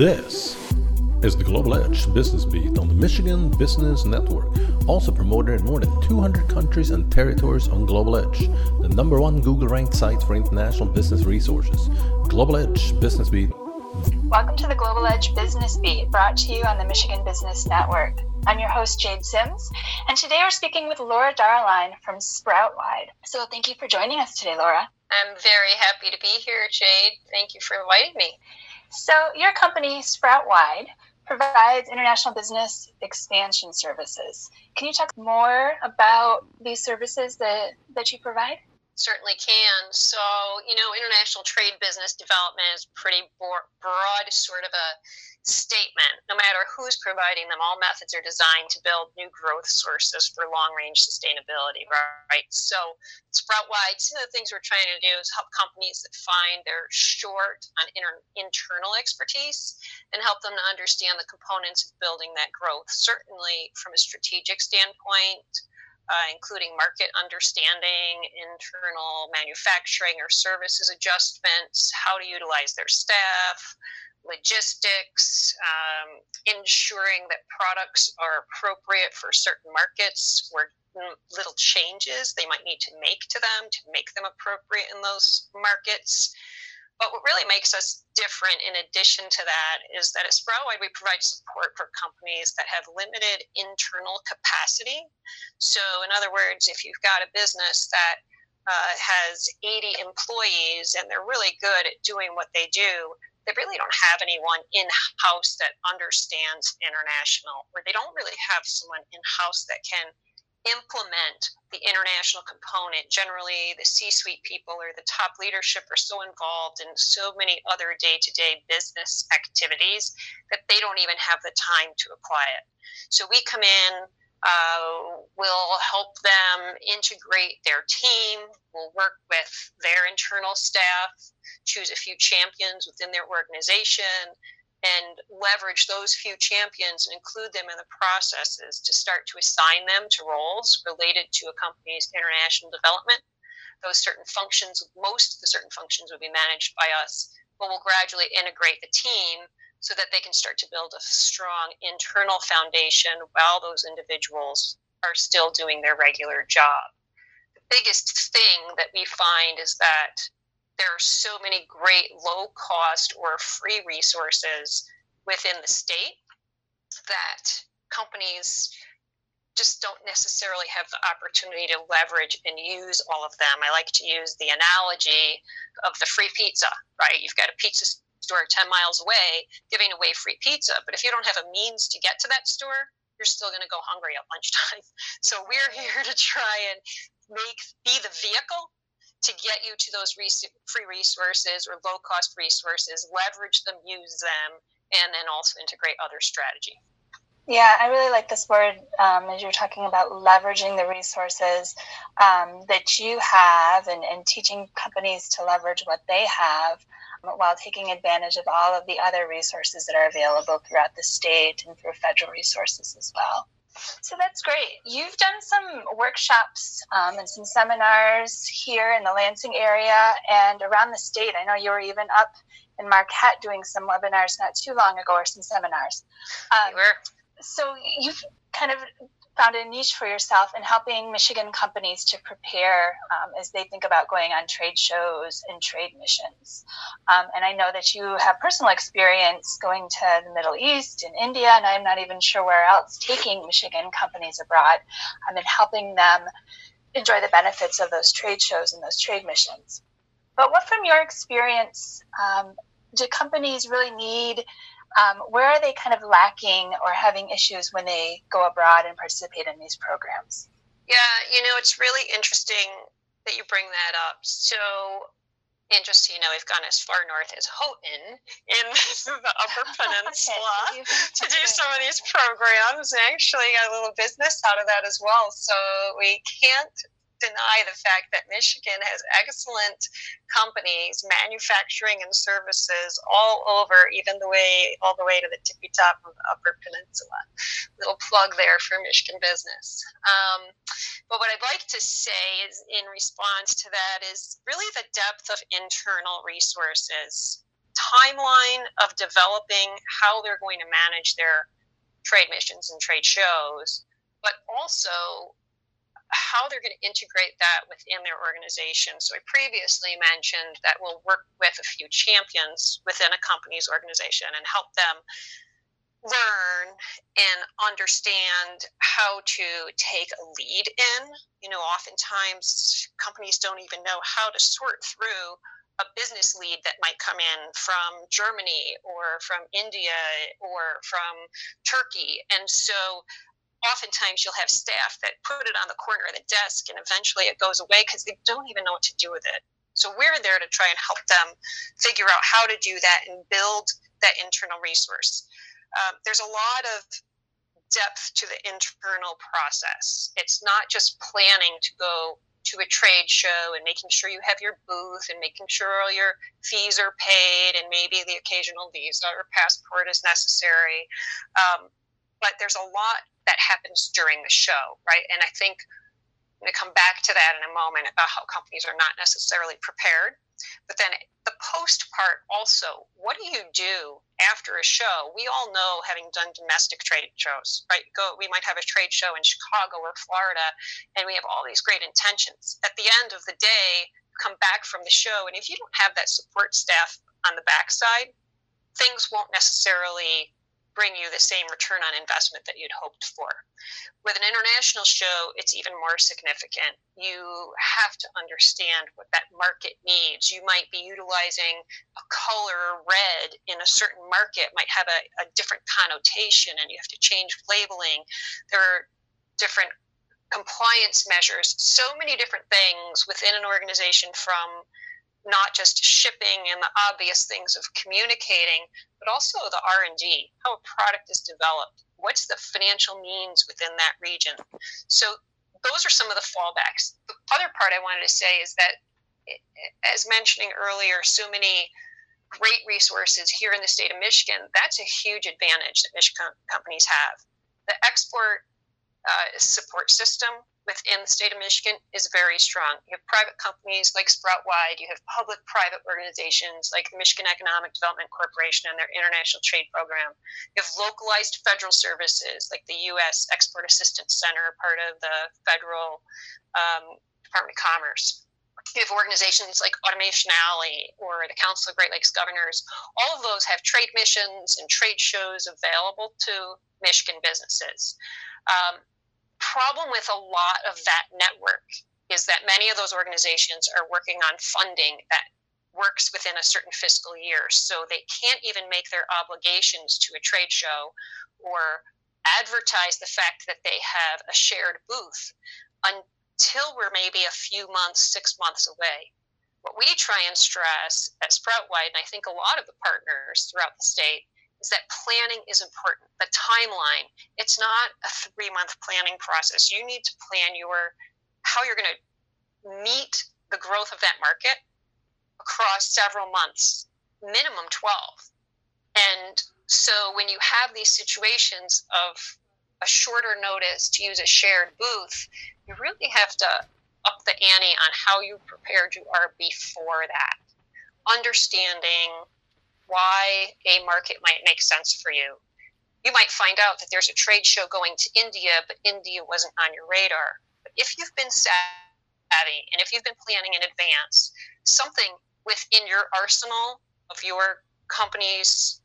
This is the Global Edge Business Beat on the Michigan Business Network, also promoted in more than 200 countries and territories on Global Edge, the number one Google ranked site for international business resources. Global Edge Business Beat. Welcome to the Global Edge Business Beat, brought to you on the Michigan Business Network. I'm your host, Jade Sims, and today we're speaking with Laura Deierlein from Sproutwide. So thank you for joining us today, Laura. I'm very happy to be here, Jade. Thank you for inviting me. So, your company, Sproutwide, provides international business expansion services. Can you talk more about these services that, that you provide? Certainly can. So, you know, international trade business development is pretty broad, sort of a statement. No matter who's providing them, all methods are designed to build new growth sources for long range sustainability, right? So, Sproutwide, some of the things we're trying to do is help companies that find they're short on inter- internal expertise and help them to understand the components of building that growth. Certainly, from a strategic standpoint, uh, including market understanding, internal manufacturing or services adjustments, how to utilize their staff, logistics, um, ensuring that products are appropriate for certain markets where little changes they might need to make to them to make them appropriate in those markets. But what really makes us different, in addition to that, is that at Sproutwide we provide support for companies that have limited internal capacity. So, in other words, if you've got a business that uh, has 80 employees and they're really good at doing what they do, they really don't have anyone in house that understands international, or they don't really have someone in house that can implement the international component. Generally, the C suite people or the top leadership are so involved in so many other day to day business activities that they don't even have the time to apply it. So we come in uh, we'll help them integrate their team. We'll work with their internal staff, choose a few champions within their organization, and leverage those few champions and include them in the processes to start to assign them to roles related to a company's international development. Those certain functions, most of the certain functions, will be managed by us, but we'll gradually integrate the team so that they can start to build a strong internal foundation while those individuals are still doing their regular job. The biggest thing that we find is that there are so many great low cost or free resources within the state that companies just don't necessarily have the opportunity to leverage and use all of them. I like to use the analogy of the free pizza, right? You've got a pizza store 10 miles away giving away free pizza. But if you don't have a means to get to that store, you're still going to go hungry at lunchtime. So we're here to try and make be the vehicle to get you to those free resources or low cost resources, leverage them, use them, and then also integrate other strategy. Yeah, I really like this word um, as you're talking about leveraging the resources um, that you have and, and teaching companies to leverage what they have while taking advantage of all of the other resources that are available throughout the state and through federal resources as well. So that's great. You've done some workshops um, and some seminars here in the Lansing area and around the state. I know you were even up in Marquette doing some webinars not too long ago or some seminars. Um, we were. So you've kind of found a niche for yourself in helping Michigan companies to prepare um, as they think about going on trade shows and trade missions. Um, and I know that you have personal experience going to the Middle East and India, and I'm not even sure where else, taking Michigan companies abroad um, and helping them enjoy the benefits of those trade shows and those trade missions. But what, from your experience, um, do companies really need um, where are they kind of lacking or having issues when they go abroad and participate in these programs? Yeah, you know, it's really interesting that you bring that up. So, and just so you know, we've gone as far north as Houghton in the Upper Peninsula okay, to do some of these programs. And actually got a little business out of that as well. So we can't deny the fact that Michigan has excellent companies, manufacturing and services all over, even the way all the way to the tippy top of the Upper Peninsula. Little plug there for Michigan business. Um, but what I'd like to say is, in response to that, is really the depth of internal resources timeline of developing how they're going to manage their trade missions and trade shows, but also how they're going to integrate that within their organization. So I previously mentioned that we'll work with a few champions within a company's organization and help them learn and understand how to take a lead in. You know, oftentimes companies don't even know how to sort through a business lead that might come in from Germany or from India or from Turkey. And so oftentimes you'll have staff that put it on the corner of the desk and eventually it goes away because they don't even know what to do with it. So we're there to try and help them figure out how to do that and build that internal resource. Um, there's a lot of depth to the internal process. It's not just planning to go to a trade show and making sure you have your booth and making sure all your fees are paid and maybe the occasional visa or passport is necessary. Um, but there's a lot that happens during the show, right? And I think I'm going to come back to that in a moment about how companies are not necessarily prepared. But then the post part also, what do you do after a show? We all know, having done domestic trade shows, right? Go, we might have a trade show in Chicago or Florida, and we have all these great intentions. At the end of the day, come back from the show, and if you don't have that support staff on the backside, things won't necessarily bring you the same return on investment that you'd hoped for. With an international show, it's even more significant. You have to understand what that market needs. You might be utilizing a color red in a certain market, might have a, a different connotation, and you have to change labeling. There are different compliance measures, so many different things within an organization from not just shipping and the obvious things of communicating, but also the R&D, how a product is developed, what's the financial means within that region. So those are some of the fallbacks. The other part I wanted to say is that, as mentioning earlier, so many great resources here in the state of Michigan. That's a huge advantage that Michigan companies have. The export uh, support system within the state of Michigan is very strong. You have private companies like Sproutwide, you have public private organizations like the Michigan Economic Development Corporation and their international trade program. You have localized federal services like the U.S. Export Assistance Center, part of the federal um, Department of Commerce. You have organizations like Automation Alley or the Council of Great Lakes Governors. All of those have trade missions and trade shows available to Michigan businesses. Um, problem with a lot of that network is that many of those organizations are working on funding that works within a certain fiscal year. So they can't even make their obligations to a trade show or advertise the fact that they have a shared booth until we're maybe a few months, six months away. What we try and stress at Sproutwide, and I think a lot of the partners throughout the state, is that planning is important. The timeline, it's not a three month planning process. You need to plan your how you're going to meet the growth of that market across several months, minimum 12. And so when you have these situations of a shorter notice to use a shared booth, you really have to up the ante on how you prepared you are before that. Understanding why a market might make sense for you. You might find out that there's a trade show going to India, but India wasn't on your radar. But if you've been savvy and if you've been planning in advance, something within your arsenal of your company's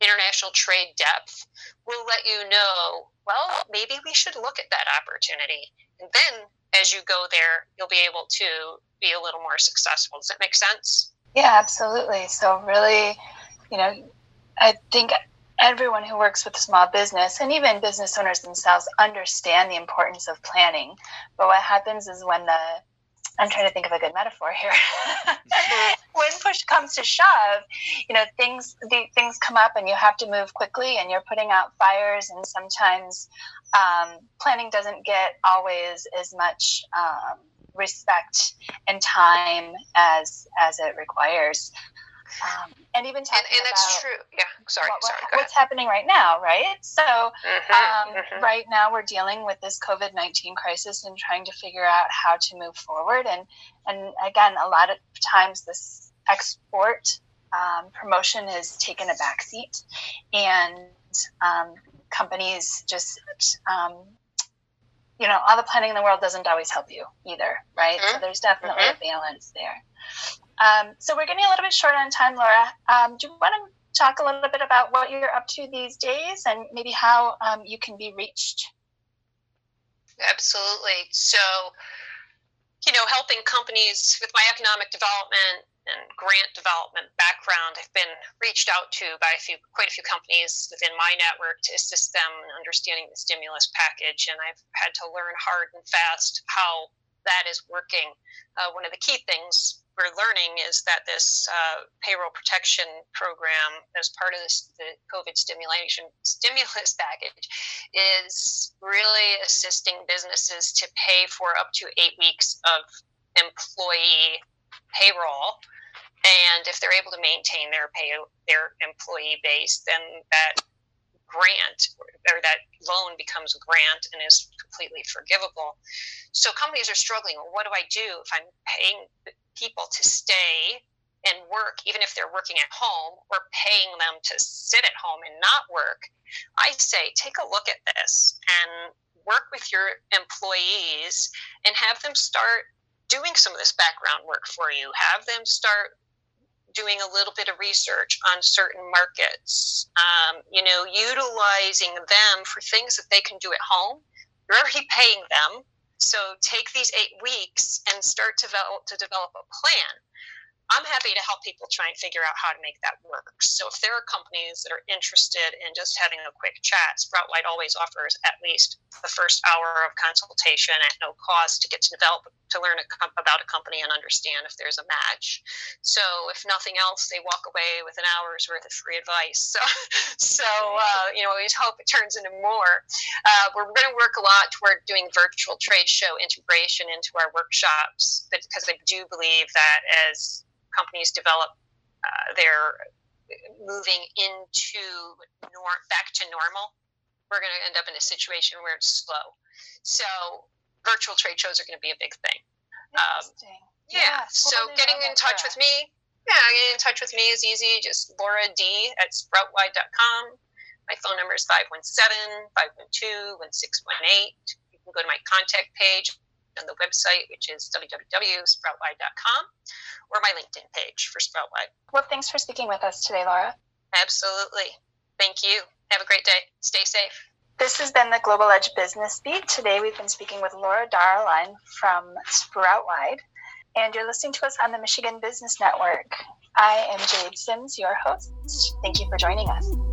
international trade depth will let you know, well, maybe we should look at that opportunity. And then as you go there, you'll be able to be a little more successful. Does that make sense? Yeah, absolutely. So, really, you know, I think everyone who works with small business and even business owners themselves understand the importance of planning. But what happens is when the I'm trying to think of a good metaphor here. when push comes to shove, you know things the, things come up and you have to move quickly, and you're putting out fires, and sometimes um, planning doesn't get always as much um, respect and time as as it requires. Um, and even talking and, and that's true. Yeah, sorry, what, sorry. what's happening right now, right? So, mm-hmm, um, mm-hmm. right now we're dealing with this COVID nineteen crisis and trying to figure out how to move forward. And and again, a lot of times this export um, promotion is taken a backseat, and um, companies just, um, you know, all the planning in the world doesn't always help you either, right? Mm-hmm. So there's definitely mm-hmm. a balance there. Um, so we're getting a little bit short on time, Laura. Um, do you want to talk a little bit about what you're up to these days and maybe how um, you can be reached? Absolutely. So, you know, helping companies with my economic development and grant development background, I've been reached out to by a few, quite a few companies within my network to assist them in understanding the stimulus package. And I've had to learn hard and fast how that is working. Uh, one of the key things we're learning is that this uh, payroll protection program, as part of this, the COVID stimulation stimulus package, is really assisting businesses to pay for up to eight weeks of employee payroll. And if they're able to maintain their pay their employee base, then that grant or that loan becomes a grant and is completely forgivable. So companies are struggling. Well, what do I do if I'm paying people to stay and work, even if they're working at home, or paying them to sit at home and not work, I say take a look at this and work with your employees and have them start doing some of this background work for you. Have them start doing a little bit of research on certain markets, um, you know, utilizing them for things that they can do at home. You're already paying them so take these eight weeks and start to develop, to develop a plan. I'm happy to help people try and figure out how to make that work. So if there are companies that are interested in just having a quick chat, Sproutwide always offers at least the first hour of consultation at no cost to get to develop to learn a, about a company and understand if there's a match. So if nothing else, they walk away with an hour's worth of free advice. So, so uh, you know, we hope it turns into more. Uh, we're going to work a lot toward doing virtual trade show integration into our workshops because I do believe that as companies develop uh, their moving into nor- back to normal, we're going to end up in a situation where it's slow. So virtual trade shows are going to be a big thing. Um, yeah. yeah. So getting in touch with me, yeah, getting in touch with me is easy. Just Laura D at sproutwide.com. My phone number is 517 512 1618. You can go to my contact page on the website, which is www.sproutwide.com, or my LinkedIn page for Sproutwide. Well, thanks for speaking with us today, Laura. Absolutely. Thank you. Have a great day. Stay safe. This has been the Global Edge Business Beat. Today we've been speaking with Laura Deierlein from Sproutwide, and you're listening to us on the Michigan Business Network. I am Jade Sims, your host. Thank you for joining us.